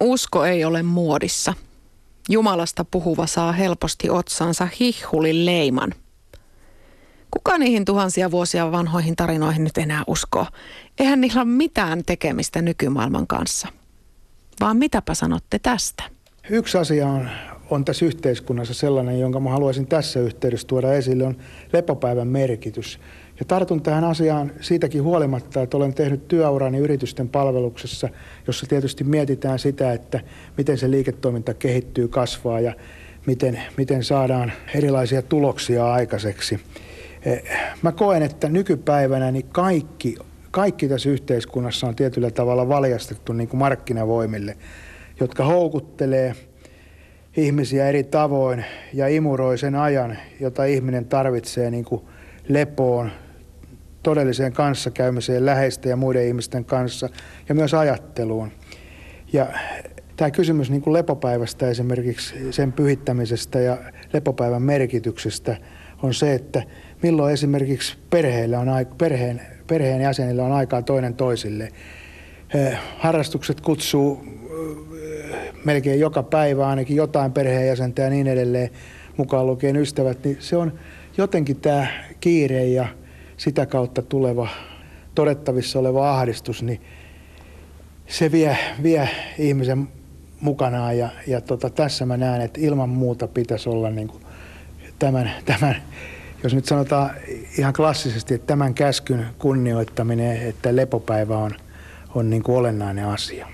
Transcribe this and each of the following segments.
Usko ei ole muodissa. Jumalasta puhuva saa helposti otsansa hihhulin leiman. Kuka niihin tuhansia vuosia vanhoihin tarinoihin nyt enää uskoo? Eihän niillä ole mitään tekemistä nykymaailman kanssa. Vaan mitäpä sanotte tästä? Yksi asia on, on tässä yhteiskunnassa sellainen, jonka mä haluaisin tässä yhteydessä tuoda esille, on lepopäivän merkitys. Ja tartun tähän asiaan siitäkin huolimatta, että olen tehnyt työurani yritysten palveluksessa, jossa tietysti mietitään sitä, että miten se liiketoiminta kehittyy, kasvaa ja miten, miten saadaan erilaisia tuloksia aikaiseksi. Eh, mä koen, että nykypäivänä niin kaikki, kaikki tässä yhteiskunnassa on tietyllä tavalla valjastettu niin kuin markkinavoimille, jotka houkuttelee ihmisiä eri tavoin ja imuroi sen ajan, jota ihminen tarvitsee niin kuin lepoon, todelliseen kanssakäymiseen läheisten ja muiden ihmisten kanssa ja myös ajatteluun. Ja tämä kysymys niin kuin lepopäivästä esimerkiksi sen pyhittämisestä ja lepopäivän merkityksestä on se, että milloin esimerkiksi perheillä on, perheen, perheen jäsenillä on aikaa toinen toisille. Harrastukset kutsuu melkein joka päivä ainakin jotain perheenjäsentä ja niin edelleen, mukaan lukien ystävät, niin se on jotenkin tämä kiire ja sitä kautta tuleva todettavissa oleva ahdistus, niin se vie, vie ihmisen mukanaan ja, ja tota, tässä mä näen, että ilman muuta pitäisi olla niin kuin tämän, tämän, jos nyt sanotaan ihan klassisesti, että tämän käskyn kunnioittaminen, että lepopäivä on, on niin kuin olennainen asia.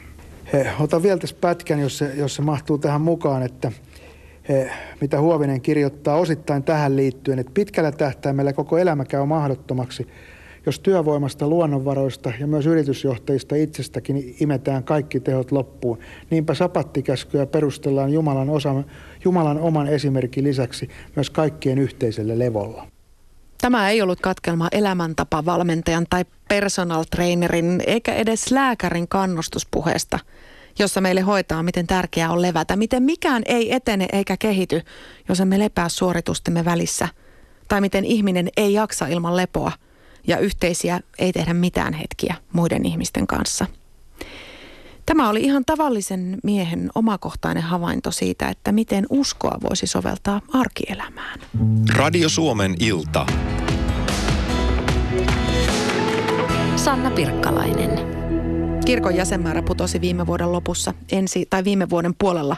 He, otan vielä tässä pätkän, jos se, jos se mahtuu tähän mukaan, että mitä Huovinen kirjoittaa osittain tähän liittyen, että pitkällä tähtäimellä koko elämä käy mahdottomaksi, jos työvoimasta, luonnonvaroista ja myös yritysjohtajista itsestäkin imetään kaikki tehot loppuun. Niinpä sapattikäskyä perustellaan Jumalan, osa, Jumalan oman esimerkin lisäksi myös kaikkien yhteiselle levolla. Tämä ei ollut katkelma elämäntapavalmentajan tai personal trainerin eikä edes lääkärin kannustuspuheesta, jossa meille hoitaa, miten tärkeää on levätä, miten mikään ei etene eikä kehity, jos emme lepää suoritustemme välissä, tai miten ihminen ei jaksa ilman lepoa ja yhteisiä ei tehdä mitään hetkiä muiden ihmisten kanssa. Tämä oli ihan tavallisen miehen omakohtainen havainto siitä, että miten uskoa voisi soveltaa arkielämään. Radio Suomen ilta. Sanna Pirkkalainen. Kirkon jäsenmäärä putosi viime vuoden lopussa, ensi, tai viime vuoden puolella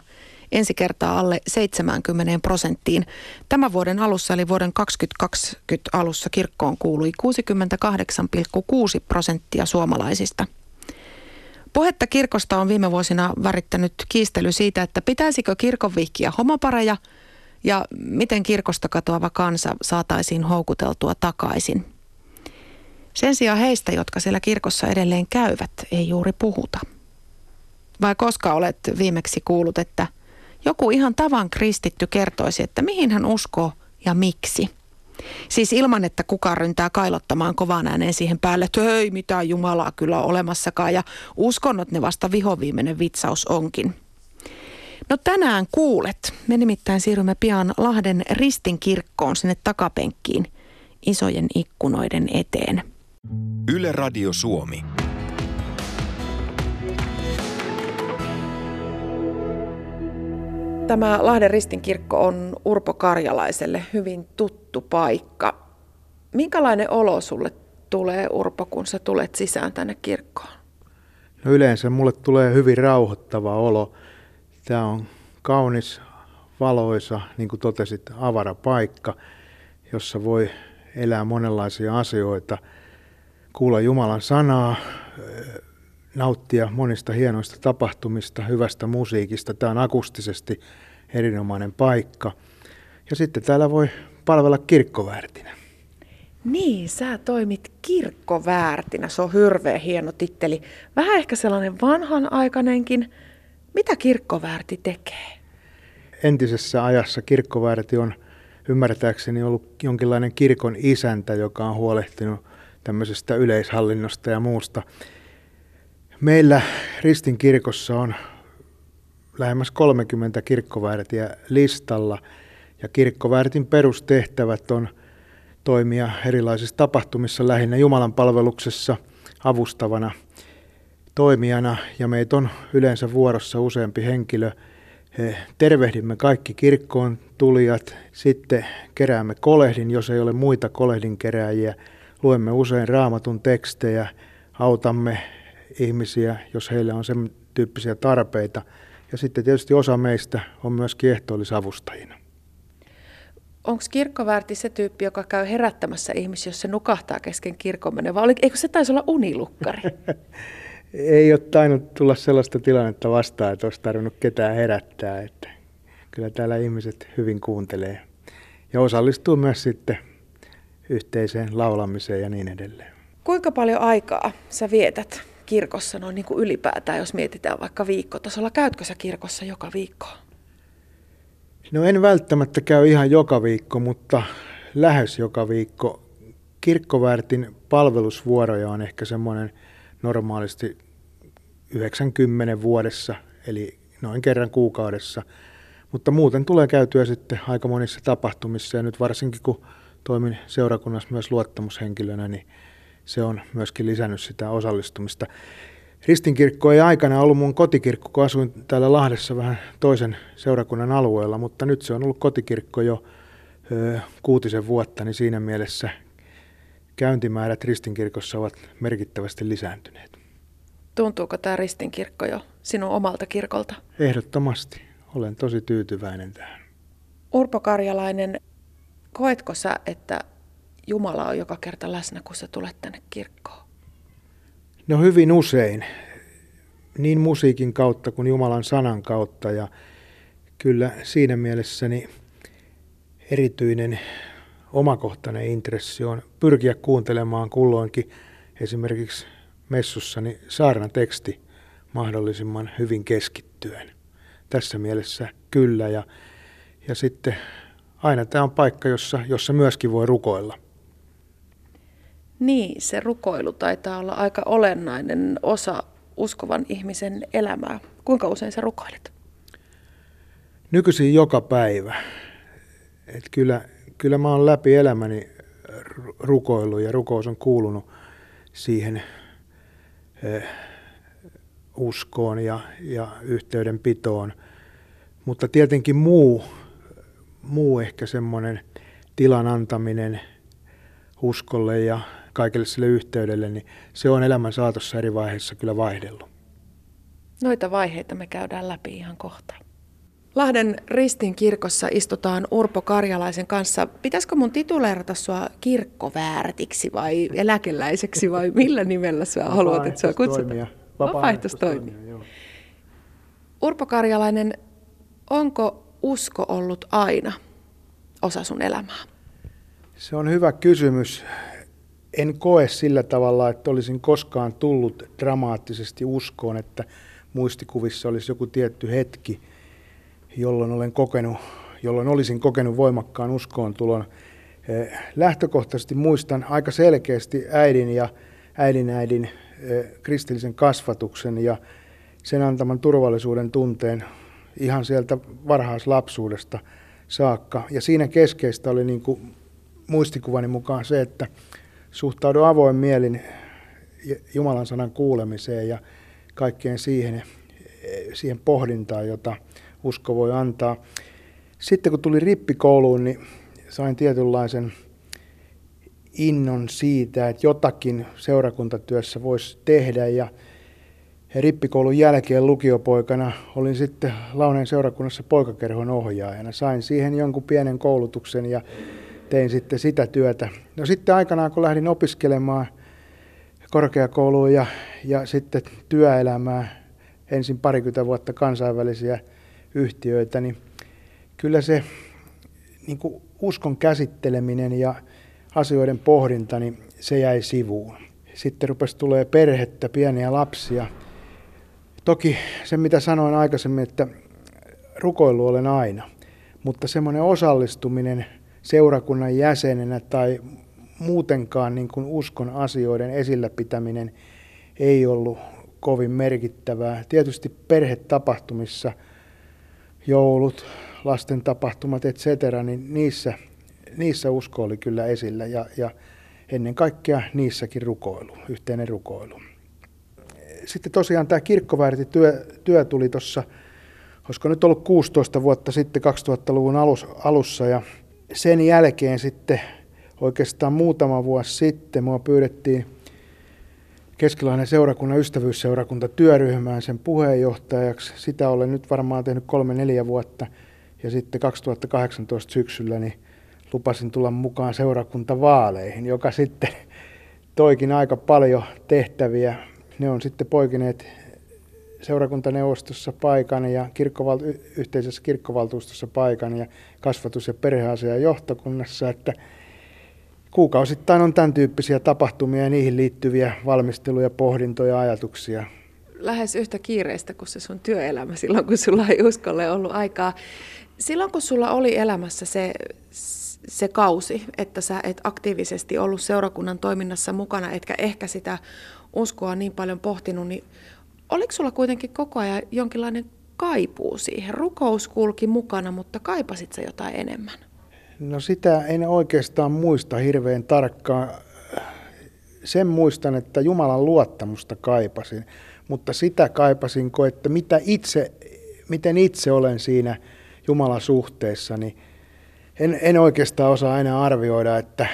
ensi kertaa alle 70 prosenttiin. Tämän vuoden alussa eli vuoden 2020 alussa kirkkoon kuului 68,6 prosenttia suomalaisista. Puhetta kirkosta on viime vuosina värittänyt kiistely siitä, että pitäisikö kirkon vihkiä homopareja ja miten kirkosta katoava kansa saataisiin houkuteltua takaisin. Sen sijaan heistä, jotka siellä kirkossa edelleen käyvät, ei juuri puhuta. Vai koska olet viimeksi kuullut, että joku ihan tavan kristitty kertoisi, että mihin hän uskoo ja miksi. Siis ilman, että kukaan ryntää kailottamaan kovaan ääneen siihen päälle, että ei mitään Jumalaa kyllä olemassakaan ja uskonnot ne vasta vihoviimeinen vitsaus onkin. No tänään kuulet. Me nimittäin siirrymme pian Lahden Ristin kirkkoon sinne takapenkkiin isojen ikkunoiden eteen. Yle Radio Suomi. Tämä Lahden Ristin kirkko on Urpo Karjalaiselle hyvin tuttu paikka. Minkälainen olo sulle tulee, Urpo, kun sä tulet sisään tänne kirkkoon? No yleensä mulle tulee hyvin rauhoittava olo. Tämä on kaunis, valoisa, niin kuin totesit, avara paikka, jossa voi elää monenlaisia asioita, kuulla Jumalan sanaa, nauttia monista hienoista tapahtumista, hyvästä musiikista. Tämä on akustisesti erinomainen paikka. Ja sitten täällä voi palvella kirkkoväärtinä. Niin, sä toimit kirkkoväärtinä. Se on hirveän hieno titteli. Vähän ehkä sellainen vanhanaikainenkin. Mitä kirkkoväärti tekee? Entisessä ajassa kirkkoväärti on ymmärtääkseni ollut jonkinlainen kirkon isäntä, joka on huolehtinut tämmöisestä yleishallinnosta ja muusta. Meillä Ristin kirkossa on lähemmäs 30 kirkkoväärtiä listalla ja kirkkoväärtin perustehtävät on toimia erilaisissa tapahtumissa lähinnä Jumalan palveluksessa avustavana toimijana ja meitä on yleensä vuorossa useampi henkilö. Tervehdimme kaikki kirkkoon tulijat, sitten keräämme kolehdin, jos ei ole muita kolehdin kerääjiä. Luemme usein raamatun tekstejä, autamme ihmisiä, jos heillä on sen tyyppisiä tarpeita. Ja sitten tietysti osa meistä on myös kiehtoolisavustajina. Onko kirkkoväärti se tyyppi, joka käy herättämässä ihmisiä, jos se nukahtaa kesken kirkonmenen, vai eikö se taisi olla unilukkari? Ei ole tainnut tulla sellaista tilannetta vastaan, että olisi tarvinnut ketään herättää. Että kyllä täällä ihmiset hyvin kuuntelee ja osallistuu myös sitten yhteiseen laulamiseen ja niin edelleen. Kuinka paljon aikaa sä vietät kirkossa noin niin kuin ylipäätään, jos mietitään vaikka viikkotasolla? Käytkö sä kirkossa joka viikko? No en välttämättä käy ihan joka viikko, mutta lähes joka viikko. Kirkkoväärtin palvelusvuoroja on ehkä semmoinen normaalisti 90 vuodessa, eli noin kerran kuukaudessa. Mutta muuten tulee käytyä sitten aika monissa tapahtumissa ja nyt varsinkin kun toimin seurakunnassa myös luottamushenkilönä, niin se on myöskin lisännyt sitä osallistumista. Ristinkirkko ei aikana ollut mun kotikirkko, kun asuin täällä Lahdessa vähän toisen seurakunnan alueella, mutta nyt se on ollut kotikirkko jo ö, kuutisen vuotta, niin siinä mielessä käyntimäärät Ristinkirkossa ovat merkittävästi lisääntyneet. Tuntuuko tämä Ristinkirkko jo sinun omalta kirkolta? Ehdottomasti. Olen tosi tyytyväinen tähän. Urpo Karjalainen, koetko sä, että Jumala on joka kerta läsnä, kun sä tulet tänne kirkkoon? No hyvin usein, niin musiikin kautta kuin Jumalan sanan kautta ja kyllä siinä mielessäni erityinen omakohtainen intressi on pyrkiä kuuntelemaan kulloinkin esimerkiksi messussani saarnan teksti mahdollisimman hyvin keskittyen. Tässä mielessä kyllä ja, ja sitten aina tämä on paikka, jossa, jossa myöskin voi rukoilla. Niin, se rukoilu taitaa olla aika olennainen osa uskovan ihmisen elämää. Kuinka usein sä rukoilet? Nykyisin joka päivä. Et kyllä, kyllä mä oon läpi elämäni rukoillut ja rukous on kuulunut siihen eh, uskoon ja, ja yhteydenpitoon. Mutta tietenkin muu, muu ehkä semmoinen tilan antaminen uskolle ja kaikelle sille yhteydelle, niin se on elämän saatossa eri vaiheissa kyllä vaihdellut. Noita vaiheita me käydään läpi ihan kohta. Lahden Ristin kirkossa istutaan Urpo Karjalaisen kanssa. Pitäisikö mun tituleerata sua kirkkoväärtiksi vai eläkeläiseksi vai millä nimellä sä haluat, että sua kutsutaan? Vapaaehtoistoimija. Urpo Karjalainen, onko usko ollut aina osa sun elämää? Se on hyvä kysymys en koe sillä tavalla, että olisin koskaan tullut dramaattisesti uskoon, että muistikuvissa olisi joku tietty hetki, jolloin, olen kokenut, jolloin olisin kokenut voimakkaan uskoon tulon. Eh, lähtökohtaisesti muistan aika selkeästi äidin ja äidin äidin eh, kristillisen kasvatuksen ja sen antaman turvallisuuden tunteen ihan sieltä varhaislapsuudesta saakka. Ja siinä keskeistä oli niin kuin muistikuvani mukaan se, että suhtaudu avoin mielin Jumalan sanan kuulemiseen ja kaikkeen siihen, siihen pohdintaan, jota usko voi antaa. Sitten kun tuli rippikouluun, niin sain tietynlaisen innon siitä, että jotakin seurakuntatyössä voisi tehdä ja rippikoulun jälkeen lukiopoikana olin sitten Launeen seurakunnassa poikakerhon ohjaajana. Sain siihen jonkun pienen koulutuksen ja tein sitten sitä työtä. No sitten aikanaan, kun lähdin opiskelemaan korkeakouluun ja, ja sitten työelämää, ensin parikymmentä vuotta kansainvälisiä yhtiöitä, niin kyllä se niin kuin uskon käsitteleminen ja asioiden pohdinta, niin se jäi sivuun. Sitten rupesi tulee perhettä, pieniä lapsia. Toki se, mitä sanoin aikaisemmin, että rukoilu olen aina, mutta semmoinen osallistuminen seurakunnan jäsenenä tai muutenkaan niin kuin uskon asioiden esillä pitäminen ei ollut kovin merkittävää. Tietysti perhetapahtumissa, joulut, lasten tapahtumat, etc., niin niissä, niissä usko oli kyllä esillä ja, ja ennen kaikkea niissäkin rukoilu, yhteinen rukoilu. Sitten tosiaan tämä kirkkoväärtityö työ tuli tuossa, olisiko nyt ollut 16 vuotta sitten 2000-luvun alus, alussa ja sen jälkeen sitten oikeastaan muutama vuosi sitten mua pyydettiin Keskilainen seurakunnan ystävyysseurakunta työryhmään sen puheenjohtajaksi. Sitä olen nyt varmaan tehnyt kolme neljä vuotta. Ja sitten 2018 syksyllä niin lupasin tulla mukaan seurakuntavaaleihin, joka sitten toikin aika paljon tehtäviä. Ne on sitten poikineet seurakuntaneuvostossa paikan ja kirkkoval- yhteisessä kirkkovaltuustossa paikan ja kasvatus- ja perheasian johtokunnassa, että kuukausittain on tämän tyyppisiä tapahtumia ja niihin liittyviä valmisteluja, pohdintoja, ajatuksia. Lähes yhtä kiireistä kuin se sun työelämä silloin, kun sulla ei uskolle ollut aikaa. Silloin, kun sulla oli elämässä se, se kausi, että sä et aktiivisesti ollut seurakunnan toiminnassa mukana, etkä ehkä sitä uskoa niin paljon pohtinut, niin oliko sulla kuitenkin koko ajan jonkinlainen kaipuu siihen? Rukous kulki mukana, mutta kaipasit sä jotain enemmän? No sitä en oikeastaan muista hirveän tarkkaan. Sen muistan, että Jumalan luottamusta kaipasin, mutta sitä kaipasinko, että mitä itse, miten itse olen siinä Jumalan suhteessa, niin en, en oikeastaan osaa enää arvioida, että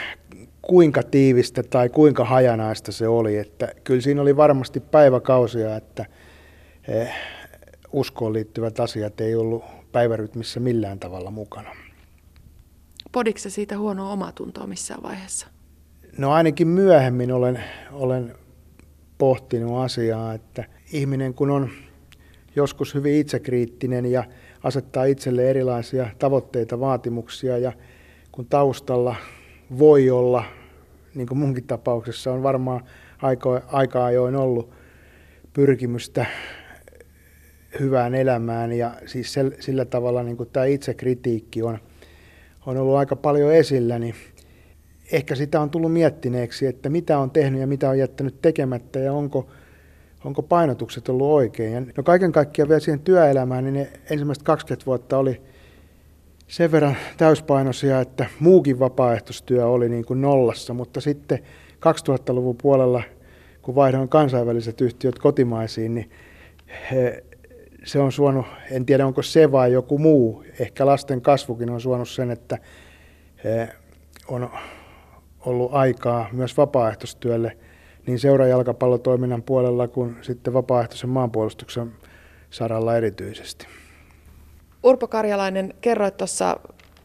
kuinka tiivistä tai kuinka hajanaista se oli. Että kyllä siinä oli varmasti päiväkausia, että eh, uskoon liittyvät asiat ei ollut päivärytmissä millään tavalla mukana. Podiko siitä huonoa omatuntoa missään vaiheessa? No ainakin myöhemmin olen, olen pohtinut asiaa, että ihminen kun on joskus hyvin itsekriittinen ja asettaa itselle erilaisia tavoitteita, vaatimuksia ja kun taustalla voi olla, niin kuin munkin tapauksessa on varmaan aika, aika ajoin ollut pyrkimystä hyvään elämään ja siis sillä tavalla niin kuin tämä itsekritiikki on – on ollut aika paljon esillä, niin ehkä sitä on tullut miettineeksi, että mitä on tehnyt ja mitä on jättänyt tekemättä ja onko, onko painotukset ollut oikein. Ja no kaiken kaikkiaan vielä siihen työelämään, niin ne ensimmäiset 20 vuotta oli sen verran täyspainoisia, että muukin vapaaehtoistyö oli niin kuin nollassa, mutta sitten 2000-luvun puolella, kun vaihdoin kansainväliset yhtiöt kotimaisiin, niin se on suonut, en tiedä onko se vai joku muu, ehkä lasten kasvukin on suonut sen, että on ollut aikaa myös vapaaehtoistyölle niin seurajalkapallotoiminnan puolella kuin sitten vapaaehtoisen maanpuolustuksen saralla erityisesti. Urpo Karjalainen, kerroit tuossa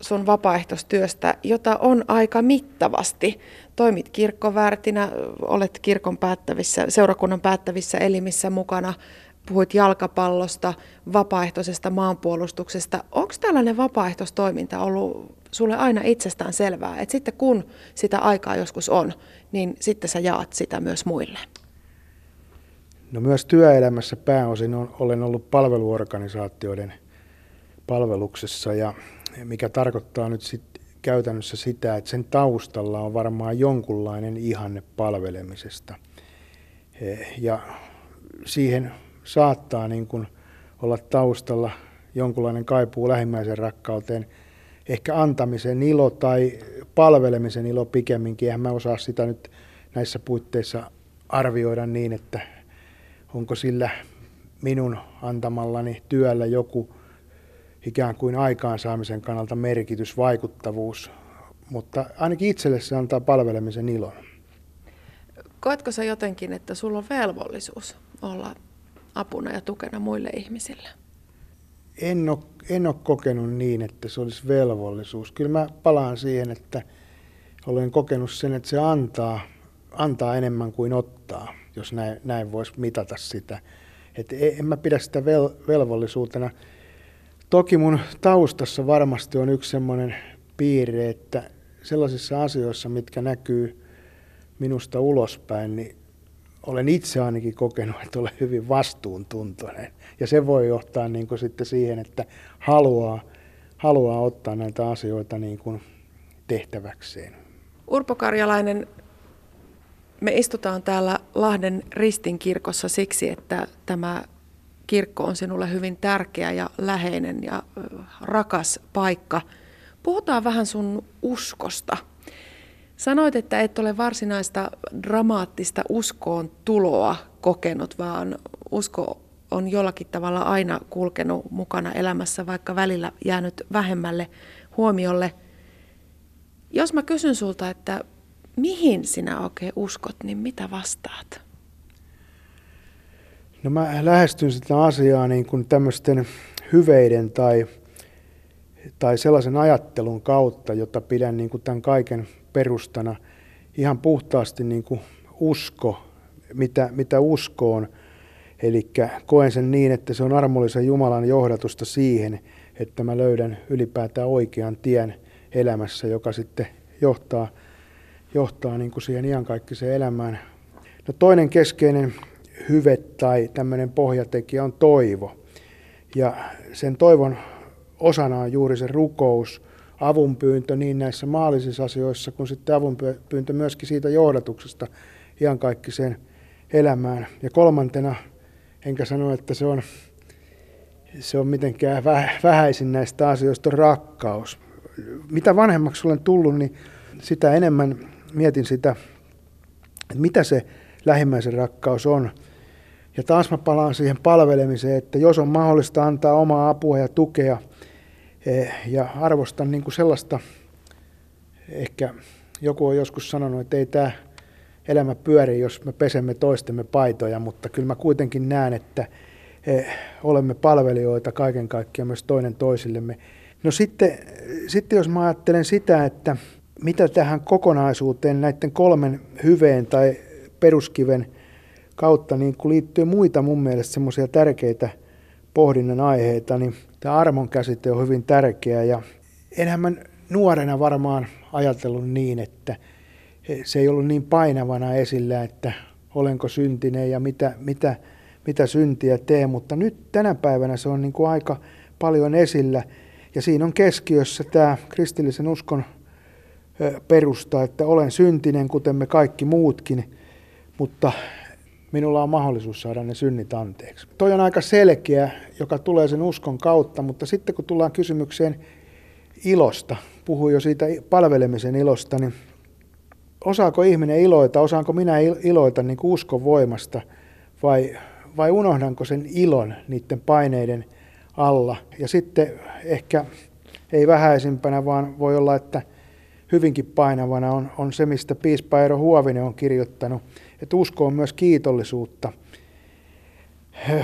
sun vapaaehtoistyöstä, jota on aika mittavasti. Toimit kirkkoväärtinä, olet kirkon päättävissä, seurakunnan päättävissä elimissä mukana, puhuit jalkapallosta, vapaaehtoisesta maanpuolustuksesta. Onko tällainen vapaaehtoistoiminta ollut sulle aina itsestään selvää, että sitten kun sitä aikaa joskus on, niin sitten sä jaat sitä myös muille? No myös työelämässä pääosin olen ollut palveluorganisaatioiden palveluksessa ja mikä tarkoittaa nyt sit käytännössä sitä, että sen taustalla on varmaan jonkunlainen ihanne palvelemisesta. Ja siihen saattaa niin kuin olla taustalla jonkunlainen kaipuu lähimmäisen rakkauteen, ehkä antamisen ilo tai palvelemisen ilo pikemminkin. Eihän mä osaa sitä nyt näissä puitteissa arvioida niin, että onko sillä minun antamallani työllä joku ikään kuin aikaansaamisen kannalta merkitys, vaikuttavuus, mutta ainakin itselle se antaa palvelemisen ilon. Koetko sä jotenkin, että sulla on velvollisuus olla apuna ja tukena muille ihmisille? En ole, en ole kokenut niin, että se olisi velvollisuus. Kyllä mä palaan siihen, että olen kokenut sen, että se antaa, antaa enemmän kuin ottaa, jos näin, näin voisi mitata sitä. Et e, en mä pidä sitä vel, velvollisuutena. Toki mun taustassa varmasti on yksi semmoinen piirre, että sellaisissa asioissa, mitkä näkyy minusta ulospäin, niin olen itse ainakin kokenut, että olen hyvin vastuuntuntoinen. Ja se voi johtaa niin kuin sitten siihen, että haluaa, haluaa ottaa näitä asioita niin kuin tehtäväkseen. Urpo Karjalainen, me istutaan täällä Lahden Ristin kirkossa siksi, että tämä kirkko on sinulle hyvin tärkeä ja läheinen ja rakas paikka. Puhutaan vähän sun uskosta. Sanoit, että et ole varsinaista dramaattista uskoon tuloa kokenut, vaan usko on jollakin tavalla aina kulkenut mukana elämässä, vaikka välillä jäänyt vähemmälle huomiolle. Jos mä kysyn sulta, että mihin sinä oikein uskot, niin mitä vastaat? No mä lähestyn sitä asiaa niin kuin tämmöisten hyveiden tai, tai sellaisen ajattelun kautta, jota pidän niin kuin tämän kaiken perustana ihan puhtaasti niin kuin usko, mitä, mitä usko on. Eli koen sen niin, että se on armollisen Jumalan johdatusta siihen, että mä löydän ylipäätään oikean tien elämässä, joka sitten johtaa, johtaa niin kuin siihen iankaikkiseen elämään. No toinen keskeinen hyve tai tämmöinen pohjatekijä on toivo. Ja sen toivon osana on juuri se rukous, avunpyyntö niin näissä maallisissa asioissa kuin sitten avunpyyntö myöskin siitä johdatuksesta iankaikkiseen elämään. Ja kolmantena, enkä sano, että se on, se on mitenkään vähäisin näistä asioista, on rakkaus. Mitä vanhemmaksi olen tullut, niin sitä enemmän mietin sitä, että mitä se lähimmäisen rakkaus on. Ja taas mä palaan siihen palvelemiseen, että jos on mahdollista antaa omaa apua ja tukea, eh, ja arvostan niin kuin sellaista, ehkä joku on joskus sanonut, että ei tämä elämä pyöri, jos me pesemme toistemme paitoja, mutta kyllä mä kuitenkin näen, että eh, olemme palvelijoita kaiken kaikkiaan myös toinen toisillemme. No sitten, sitten jos mä ajattelen sitä, että mitä tähän kokonaisuuteen näiden kolmen hyveen tai peruskiven kautta niin kun liittyy muita mun mielestä semmoisia tärkeitä pohdinnan aiheita, niin tämä armon käsite on hyvin tärkeä ja enhän mä nuorena varmaan ajatellut niin, että se ei ollut niin painavana esillä, että olenko syntinen ja mitä, mitä, mitä syntiä tee, mutta nyt tänä päivänä se on niin kuin aika paljon esillä. Ja siinä on keskiössä tämä kristillisen uskon perusta, että olen syntinen, kuten me kaikki muutkin, mutta minulla on mahdollisuus saada ne synnit anteeksi. Toi on aika selkeä, joka tulee sen uskon kautta, mutta sitten kun tullaan kysymykseen ilosta, puhuin jo siitä palvelemisen ilosta, niin osaako ihminen iloita, osaanko minä iloita niin kuin uskon voimasta vai, vai unohdanko sen ilon niiden paineiden alla. Ja sitten ehkä ei vähäisimpänä, vaan voi olla, että hyvinkin painavana on, on se, mistä piispa Eero Huovinen on kirjoittanut, että usko on myös kiitollisuutta.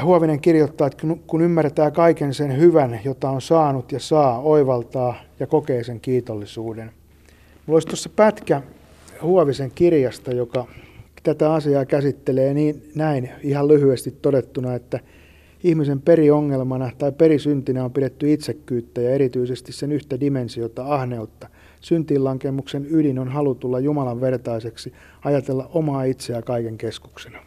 Huovinen kirjoittaa, että kun ymmärretään kaiken sen hyvän, jota on saanut ja saa, oivaltaa ja kokee sen kiitollisuuden. Mulla olisi tuossa pätkä Huovisen kirjasta, joka tätä asiaa käsittelee niin näin ihan lyhyesti todettuna, että ihmisen periongelmana tai perisyntinä on pidetty itsekkyyttä ja erityisesti sen yhtä dimensiota, ahneutta. Syntiinlankemuksen ydin on halu tulla Jumalan vertaiseksi, ajatella omaa itseä kaiken keskuksena.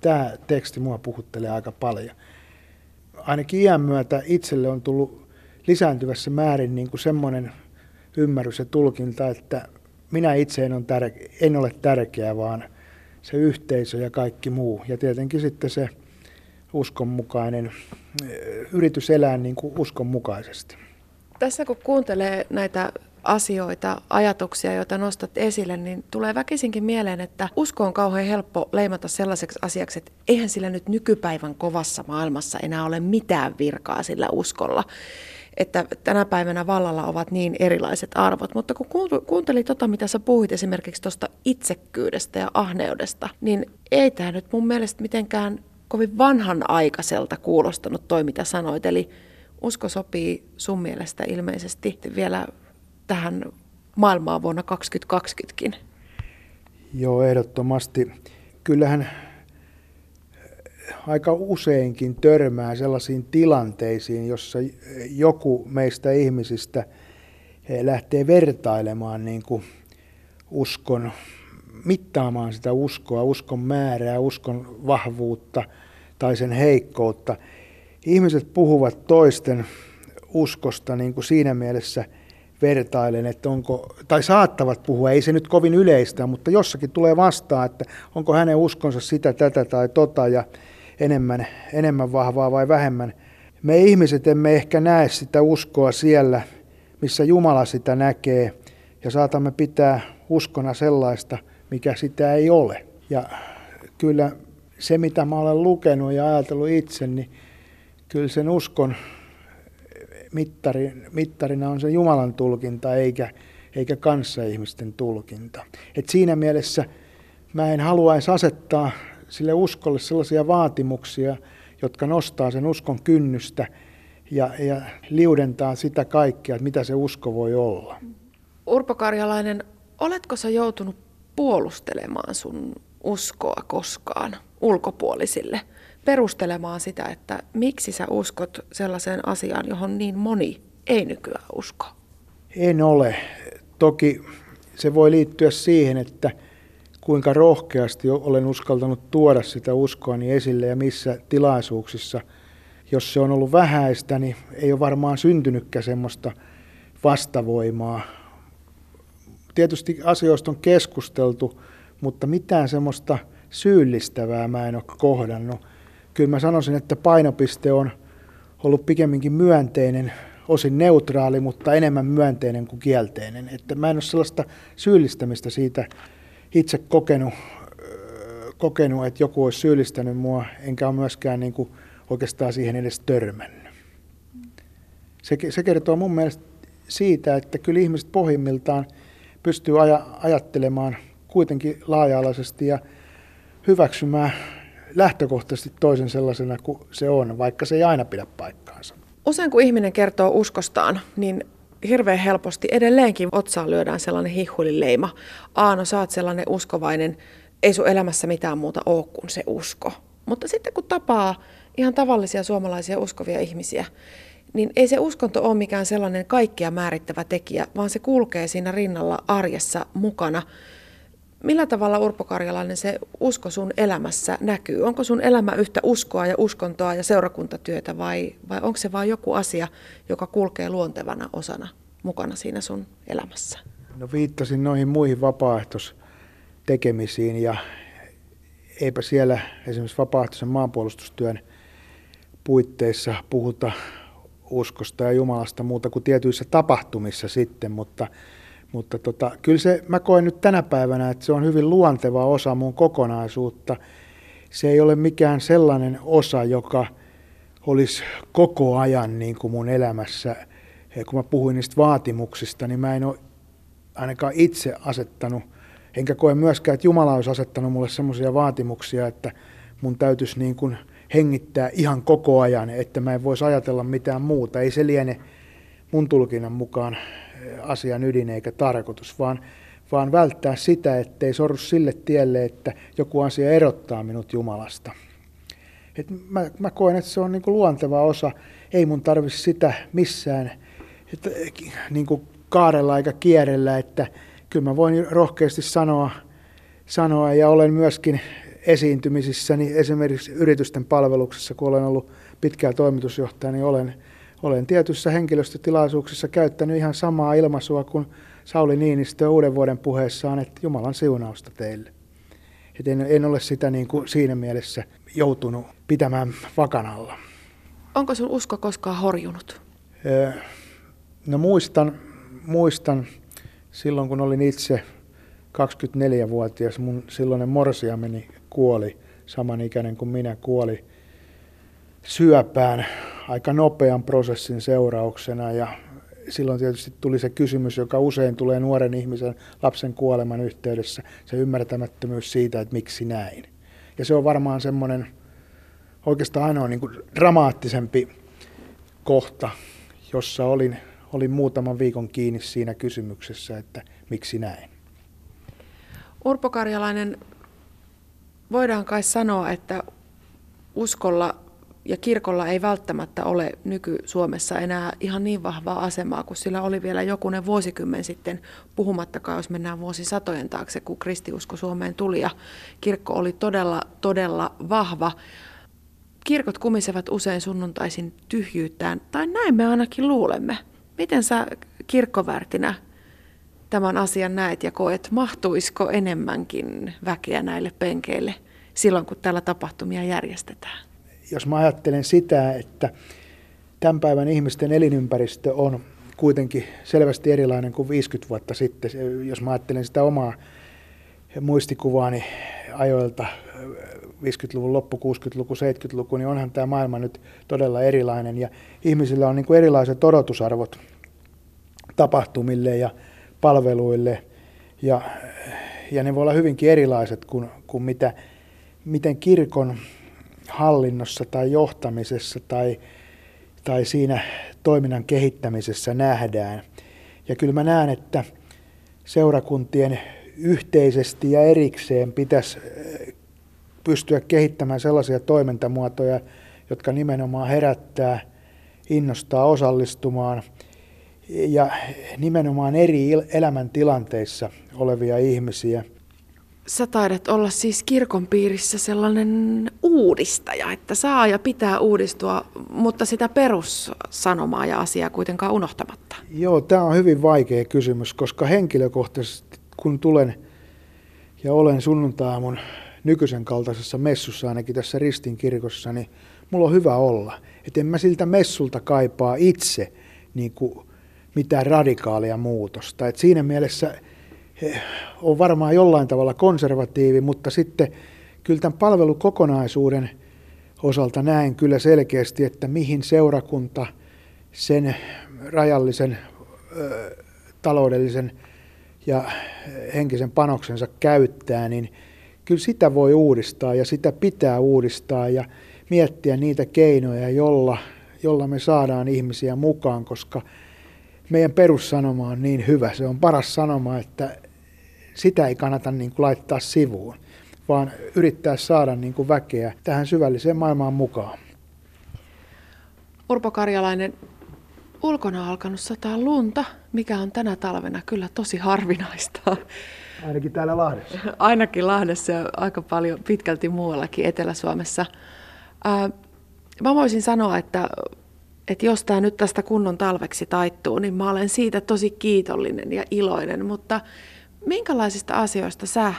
Tämä teksti mua puhuttelee aika paljon. Ainakin iän myötä itselle on tullut lisääntyvässä määrin niin kuin semmoinen ymmärrys ja tulkinta, että minä itse en, on tär- en ole tärkeä, vaan se yhteisö ja kaikki muu. Ja tietenkin sitten se uskonmukainen yritys elää niin kuin uskonmukaisesti. Tässä kun kuuntelee näitä asioita, ajatuksia, joita nostat esille, niin tulee väkisinkin mieleen, että usko on kauhean helppo leimata sellaiseksi asiaksi, että eihän sillä nyt nykypäivän kovassa maailmassa enää ole mitään virkaa sillä uskolla että tänä päivänä vallalla ovat niin erilaiset arvot. Mutta kun kuuntelin tota, mitä sä puhuit esimerkiksi tuosta itsekkyydestä ja ahneudesta, niin ei tämä nyt mun mielestä mitenkään kovin vanhanaikaiselta kuulostanut toi, mitä sanoit. Eli usko sopii sun mielestä ilmeisesti vielä tähän maailmaan vuonna 2020kin. Joo, ehdottomasti. Kyllähän aika useinkin törmää sellaisiin tilanteisiin, jossa joku meistä ihmisistä eh, lähtee vertailemaan niin kuin uskon, mittaamaan sitä uskoa, uskon määrää, uskon vahvuutta tai sen heikkoutta. Ihmiset puhuvat toisten uskosta niin kuin siinä mielessä vertailen, että onko, tai saattavat puhua, ei se nyt kovin yleistä, mutta jossakin tulee vastaan, että onko hänen uskonsa sitä, tätä tai tota, ja enemmän, enemmän vahvaa vai vähemmän. Me ihmiset emme ehkä näe sitä uskoa siellä, missä Jumala sitä näkee. ja saatamme pitää uskona sellaista, mikä sitä ei ole. Ja kyllä se, mitä mä olen lukenut ja ajatellut itse, niin kyllä sen uskon mittari, mittarina on se Jumalan tulkinta eikä, eikä kanssaihmisten tulkinta. Et siinä mielessä mä en haluaisi asettaa sille uskolle sellaisia vaatimuksia, jotka nostaa sen uskon kynnystä ja, ja liudentaa sitä kaikkea, että mitä se usko voi olla. Urpo Karjalainen, oletko sä joutunut puolustelemaan sun uskoa koskaan ulkopuolisille? Perustelemaan sitä, että miksi sä uskot sellaiseen asiaan, johon niin moni ei nykyään usko? En ole. Toki se voi liittyä siihen, että kuinka rohkeasti olen uskaltanut tuoda sitä uskoani esille ja missä tilaisuuksissa. Jos se on ollut vähäistä, niin ei ole varmaan syntynytkään semmoista vastavoimaa. Tietysti asioista on keskusteltu, mutta mitään semmoista syyllistävää mä en ole kohdannut. Kyllä mä sanoisin, että painopiste on ollut pikemminkin myönteinen, osin neutraali, mutta enemmän myönteinen kuin kielteinen. Että mä en ole sellaista syyllistämistä siitä itse kokenut, kokenut, että joku olisi syyllistänyt mua, enkä ole myöskään niin kuin oikeastaan siihen edes törmännyt. Se, se kertoo mun mielestä siitä, että kyllä ihmiset pohjimmiltaan pystyy aja, ajattelemaan kuitenkin laaja-alaisesti ja hyväksymään lähtökohtaisesti toisen sellaisena kuin se on, vaikka se ei aina pidä paikkaansa. Usein kun ihminen kertoo uskostaan, niin hirveän helposti edelleenkin otsaan lyödään sellainen hihulileima. Aano, sä oot sellainen uskovainen, ei sun elämässä mitään muuta ole kuin se usko. Mutta sitten kun tapaa ihan tavallisia suomalaisia uskovia ihmisiä, niin ei se uskonto ole mikään sellainen kaikkia määrittävä tekijä, vaan se kulkee siinä rinnalla arjessa mukana. Millä tavalla Urpo Karjalainen se usko sun elämässä näkyy? Onko sun elämä yhtä uskoa ja uskontoa ja seurakuntatyötä vai, vai onko se vain joku asia, joka kulkee luontevana osana mukana siinä sun elämässä? No viittasin noihin muihin vapaaehtoistekemisiin ja eipä siellä esimerkiksi vapaaehtoisen maanpuolustustyön puitteissa puhuta uskosta ja Jumalasta muuta kuin tietyissä tapahtumissa sitten, mutta mutta tota, kyllä se, mä koen nyt tänä päivänä, että se on hyvin luonteva osa mun kokonaisuutta. Se ei ole mikään sellainen osa, joka olisi koko ajan niin kuin mun elämässä. Ja kun mä puhuin niistä vaatimuksista, niin mä en ole ainakaan itse asettanut, enkä koe myöskään, että Jumala olisi asettanut mulle semmoisia vaatimuksia, että mun täytyisi niin kuin hengittää ihan koko ajan, että mä en voisi ajatella mitään muuta. Ei se liene mun tulkinnan mukaan asian ydin eikä tarkoitus, vaan, vaan välttää sitä, ettei sorru sille tielle, että joku asia erottaa minut Jumalasta. Et mä, mä koen, että se on niin kuin luonteva osa. Ei mun tarvitse sitä missään että, niin kuin kaarella eikä kierrellä, että kyllä mä voin rohkeasti sanoa, sanoa ja olen myöskin esiintymisissäni esimerkiksi yritysten palveluksessa, kun olen ollut pitkään toimitusjohtaja, niin olen olen tietyissä henkilöstötilaisuuksissa käyttänyt ihan samaa ilmaisua kuin Sauli Niinistö uuden vuoden puheessaan, että Jumalan siunausta teille. Et en, en ole sitä niin kuin siinä mielessä joutunut pitämään vakanalla. Onko sun usko koskaan horjunut? No muistan, muistan silloin, kun olin itse 24-vuotias, mun silloinen morsiameni kuoli, samanikäinen kuin minä kuoli syöpään aika nopean prosessin seurauksena ja silloin tietysti tuli se kysymys, joka usein tulee nuoren ihmisen lapsen kuoleman yhteydessä, se ymmärtämättömyys siitä, että miksi näin. Ja se on varmaan semmoinen oikeastaan ainoa niin kuin dramaattisempi kohta, jossa olin, olin muutaman viikon kiinni siinä kysymyksessä, että miksi näin. Urpo Karjalainen, voidaan kai sanoa, että uskolla ja kirkolla ei välttämättä ole nyky-Suomessa enää ihan niin vahvaa asemaa kuin sillä oli vielä jokunen vuosikymmen sitten, puhumattakaan jos mennään vuosisatojen taakse, kun kristiusko Suomeen tuli ja kirkko oli todella, todella vahva. Kirkot kumisevat usein sunnuntaisin tyhjyyttään, tai näin me ainakin luulemme. Miten sä kirkkovärtinä tämän asian näet ja koet, mahtuisiko enemmänkin väkeä näille penkeille silloin, kun täällä tapahtumia järjestetään? Jos mä ajattelen sitä, että tämän päivän ihmisten elinympäristö on kuitenkin selvästi erilainen kuin 50 vuotta sitten. Jos mä ajattelen sitä omaa muistikuvaani ajoilta 50-luvun loppu, 60-luku, 70-luku, niin onhan tämä maailma nyt todella erilainen. Ja ihmisillä on niin kuin erilaiset odotusarvot tapahtumille ja palveluille. Ja, ja ne voi olla hyvinkin erilaiset kuin, kuin mitä, miten kirkon hallinnossa tai johtamisessa tai, tai siinä toiminnan kehittämisessä nähdään. Ja kyllä mä näen, että seurakuntien yhteisesti ja erikseen pitäisi pystyä kehittämään sellaisia toimintamuotoja, jotka nimenomaan herättää, innostaa osallistumaan ja nimenomaan eri elämäntilanteissa olevia ihmisiä. Sä taidat olla siis kirkon piirissä sellainen uudistaja, että saa ja pitää uudistua, mutta sitä perussanomaa ja asiaa kuitenkaan unohtamatta. Joo, tämä on hyvin vaikea kysymys, koska henkilökohtaisesti kun tulen ja olen sunnuntaamun nykyisen kaltaisessa messussa, ainakin tässä Ristin kirkossa, niin mulla on hyvä olla. Että en mä siltä messulta kaipaa itse niin kuin mitään radikaalia muutosta. Et siinä mielessä on varmaan jollain tavalla konservatiivi, mutta sitten kyllä tämän palvelukokonaisuuden osalta näen kyllä selkeästi, että mihin seurakunta sen rajallisen ö, taloudellisen ja henkisen panoksensa käyttää, niin kyllä sitä voi uudistaa ja sitä pitää uudistaa ja miettiä niitä keinoja, jolla, jolla me saadaan ihmisiä mukaan, koska meidän perussanoma on niin hyvä. Se on paras sanoma, että sitä ei kannata niin kuin laittaa sivuun, vaan yrittää saada niin kuin väkeä tähän syvälliseen maailmaan mukaan. Urpo Karjalainen, ulkona on alkanut sataa lunta, mikä on tänä talvena kyllä tosi harvinaista. Ainakin täällä Lahdessa. Ainakin Lahdessa ja aika paljon pitkälti muuallakin Etelä-Suomessa. Ää, mä voisin sanoa, että, että jos tämä nyt tästä kunnon talveksi taittuu, niin mä olen siitä tosi kiitollinen ja iloinen. Mutta minkälaisista asioista sä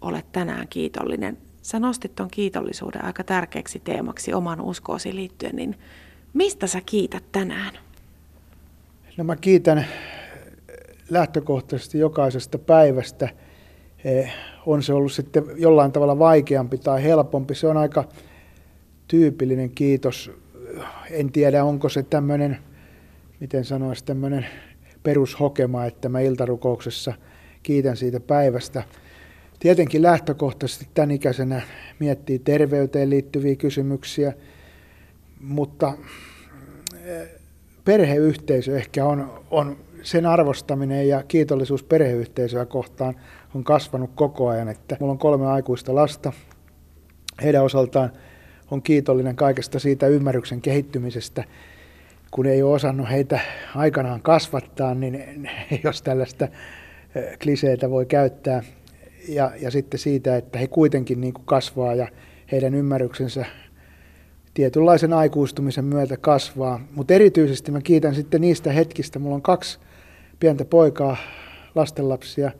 olet tänään kiitollinen? Sä nostit tuon kiitollisuuden aika tärkeäksi teemaksi oman uskoosi liittyen, niin mistä sä kiität tänään? No mä kiitän lähtökohtaisesti jokaisesta päivästä. Eh, on se ollut sitten jollain tavalla vaikeampi tai helpompi. Se on aika tyypillinen kiitos. En tiedä, onko se tämmöinen, miten sanoisi, tämmöinen perushokema, että mä iltarukouksessa kiitän siitä päivästä. Tietenkin lähtökohtaisesti tämän ikäisenä miettii terveyteen liittyviä kysymyksiä, mutta eh, perheyhteisö ehkä on, on sen arvostaminen ja kiitollisuus perheyhteisöä kohtaan on kasvanut koko ajan. Että mulla on kolme aikuista lasta. Heidän osaltaan on kiitollinen kaikesta siitä ymmärryksen kehittymisestä, kun ei ole osannut heitä aikanaan kasvattaa, niin jos tällaista kliseitä voi käyttää. Ja, ja sitten siitä, että he kuitenkin niin kuin kasvaa ja heidän ymmärryksensä tietynlaisen aikuistumisen myötä kasvaa. Mutta erityisesti mä kiitän sitten niistä hetkistä, mulla on kaksi pientä poikaa, lastenlapsia.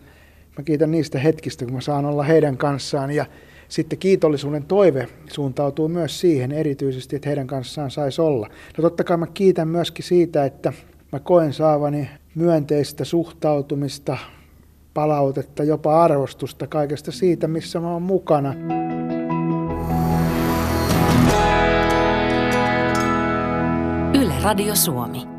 Mä kiitän niistä hetkistä, kun mä saan olla heidän kanssaan ja sitten kiitollisuuden toive suuntautuu myös siihen erityisesti, että heidän kanssaan saisi olla. No totta kai mä kiitän myöskin siitä, että mä koen saavani myönteistä suhtautumista, palautetta, jopa arvostusta kaikesta siitä, missä mä oon mukana. Yle Radio Suomi.